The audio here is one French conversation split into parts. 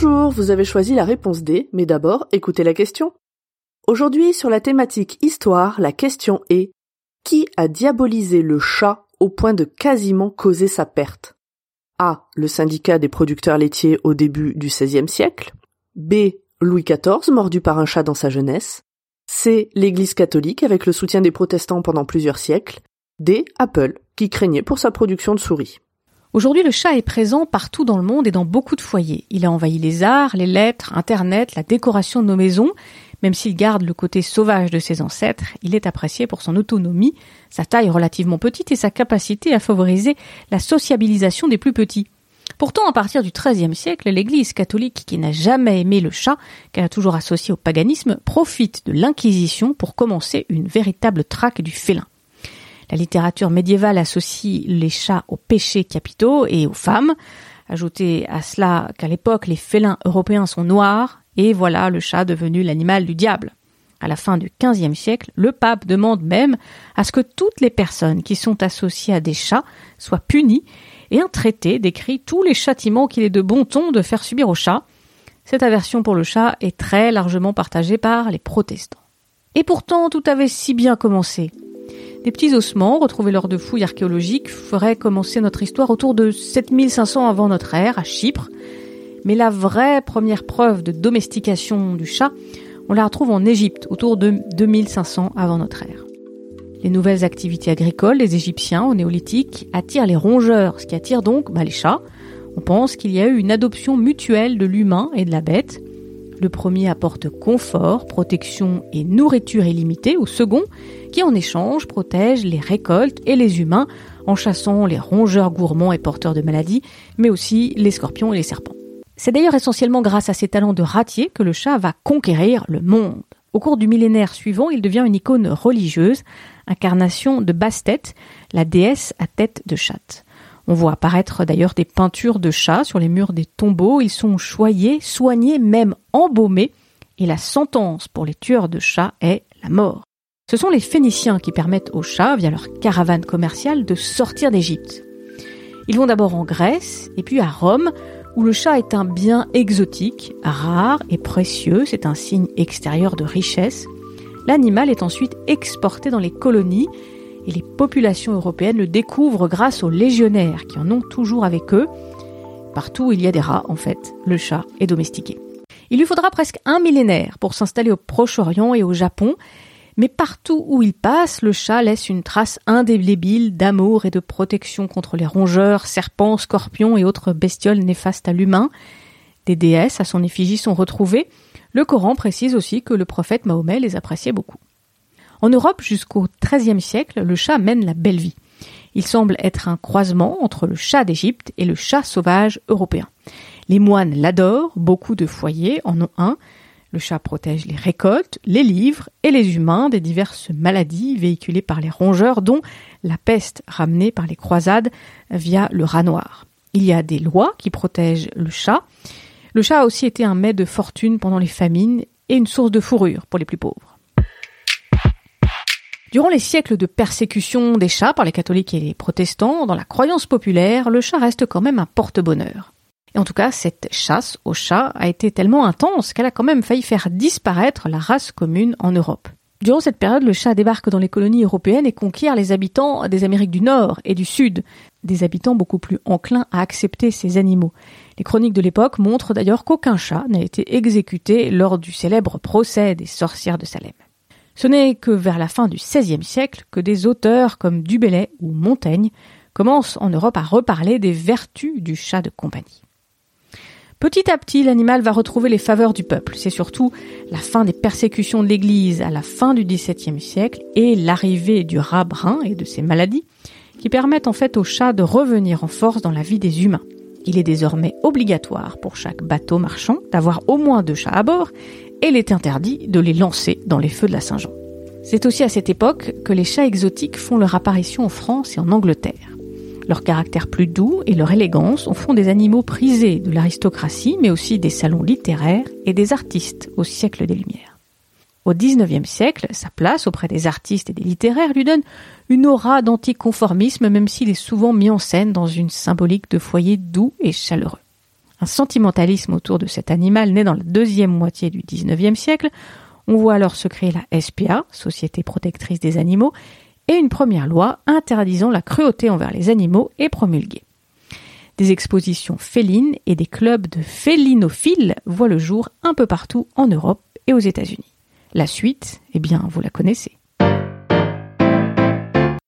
Bonjour, vous avez choisi la réponse D, mais d'abord, écoutez la question. Aujourd'hui, sur la thématique histoire, la question est Qui a diabolisé le chat au point de quasiment causer sa perte? A. Le syndicat des producteurs laitiers au début du XVIe siècle. B. Louis XIV, mordu par un chat dans sa jeunesse. C. L'Église catholique avec le soutien des protestants pendant plusieurs siècles. D. Apple, qui craignait pour sa production de souris. Aujourd'hui, le chat est présent partout dans le monde et dans beaucoup de foyers. Il a envahi les arts, les lettres, Internet, la décoration de nos maisons. Même s'il garde le côté sauvage de ses ancêtres, il est apprécié pour son autonomie, sa taille relativement petite et sa capacité à favoriser la sociabilisation des plus petits. Pourtant, à partir du XIIIe siècle, l'Église catholique, qui n'a jamais aimé le chat, qu'elle a toujours associé au paganisme, profite de l'Inquisition pour commencer une véritable traque du félin. La littérature médiévale associe les chats aux péchés capitaux et aux femmes. Ajoutez à cela qu'à l'époque, les félins européens sont noirs, et voilà le chat devenu l'animal du diable. À la fin du XVe siècle, le pape demande même à ce que toutes les personnes qui sont associées à des chats soient punies, et un traité décrit tous les châtiments qu'il est de bon ton de faire subir aux chats. Cette aversion pour le chat est très largement partagée par les protestants. Et pourtant, tout avait si bien commencé. Des petits ossements retrouvés lors de fouilles archéologiques feraient commencer notre histoire autour de 7500 avant notre ère à Chypre. Mais la vraie première preuve de domestication du chat, on la retrouve en Égypte autour de 2500 avant notre ère. Les nouvelles activités agricoles des Égyptiens au néolithique attirent les rongeurs, ce qui attire donc bah, les chats. On pense qu'il y a eu une adoption mutuelle de l'humain et de la bête. Le premier apporte confort, protection et nourriture illimitée au second, qui en échange protège les récoltes et les humains en chassant les rongeurs gourmands et porteurs de maladies, mais aussi les scorpions et les serpents. C'est d'ailleurs essentiellement grâce à ses talents de ratier que le chat va conquérir le monde. Au cours du millénaire suivant, il devient une icône religieuse, incarnation de Bastet, la déesse à tête de chatte. On voit apparaître d'ailleurs des peintures de chats sur les murs des tombeaux. Ils sont choyés, soignés, même embaumés. Et la sentence pour les tueurs de chats est la mort. Ce sont les Phéniciens qui permettent aux chats, via leur caravane commerciale, de sortir d'Égypte. Ils vont d'abord en Grèce et puis à Rome, où le chat est un bien exotique, rare et précieux. C'est un signe extérieur de richesse. L'animal est ensuite exporté dans les colonies et les populations européennes le découvrent grâce aux légionnaires qui en ont toujours avec eux. Partout où il y a des rats, en fait, le chat est domestiqué. Il lui faudra presque un millénaire pour s'installer au Proche-Orient et au Japon, mais partout où il passe, le chat laisse une trace indélébile d'amour et de protection contre les rongeurs, serpents, scorpions et autres bestioles néfastes à l'humain. Des déesses à son effigie sont retrouvées. Le Coran précise aussi que le prophète Mahomet les appréciait beaucoup. En Europe, jusqu'au XIIIe siècle, le chat mène la belle vie. Il semble être un croisement entre le chat d'Égypte et le chat sauvage européen. Les moines l'adorent, beaucoup de foyers en ont un. Le chat protège les récoltes, les livres et les humains des diverses maladies véhiculées par les rongeurs, dont la peste ramenée par les croisades via le rat noir. Il y a des lois qui protègent le chat. Le chat a aussi été un mets de fortune pendant les famines et une source de fourrure pour les plus pauvres. Durant les siècles de persécution des chats par les catholiques et les protestants, dans la croyance populaire, le chat reste quand même un porte-bonheur. Et en tout cas, cette chasse au chat a été tellement intense qu'elle a quand même failli faire disparaître la race commune en Europe. Durant cette période, le chat débarque dans les colonies européennes et conquiert les habitants des Amériques du Nord et du Sud, des habitants beaucoup plus enclins à accepter ces animaux. Les chroniques de l'époque montrent d'ailleurs qu'aucun chat n'a été exécuté lors du célèbre procès des sorcières de Salem. Ce n'est que vers la fin du XVIe siècle que des auteurs comme Dubellay ou Montaigne commencent en Europe à reparler des vertus du chat de compagnie. Petit à petit, l'animal va retrouver les faveurs du peuple. C'est surtout la fin des persécutions de l'Église à la fin du XVIIe siècle et l'arrivée du rat brun et de ses maladies qui permettent en fait au chat de revenir en force dans la vie des humains. Il est désormais obligatoire pour chaque bateau marchand d'avoir au moins deux chats à bord et il est interdit de les lancer dans les feux de la Saint-Jean. C'est aussi à cette époque que les chats exotiques font leur apparition en France et en Angleterre. Leur caractère plus doux et leur élégance en font des animaux prisés de l'aristocratie, mais aussi des salons littéraires et des artistes au siècle des Lumières. Au XIXe siècle, sa place auprès des artistes et des littéraires lui donne une aura d'anticonformisme, même s'il est souvent mis en scène dans une symbolique de foyer doux et chaleureux. Un sentimentalisme autour de cet animal né dans la deuxième moitié du XIXe siècle, on voit alors se créer la SPA, Société protectrice des animaux, et une première loi interdisant la cruauté envers les animaux est promulguée. Des expositions félines et des clubs de félinophiles voient le jour un peu partout en Europe et aux États-Unis. La suite, eh bien, vous la connaissez.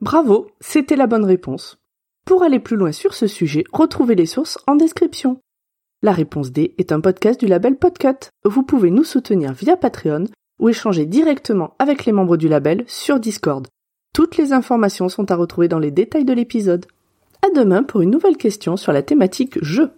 Bravo, c'était la bonne réponse. Pour aller plus loin sur ce sujet, retrouvez les sources en description. La réponse D est un podcast du label Podcut. Vous pouvez nous soutenir via Patreon ou échanger directement avec les membres du label sur Discord. Toutes les informations sont à retrouver dans les détails de l'épisode. À demain pour une nouvelle question sur la thématique jeu.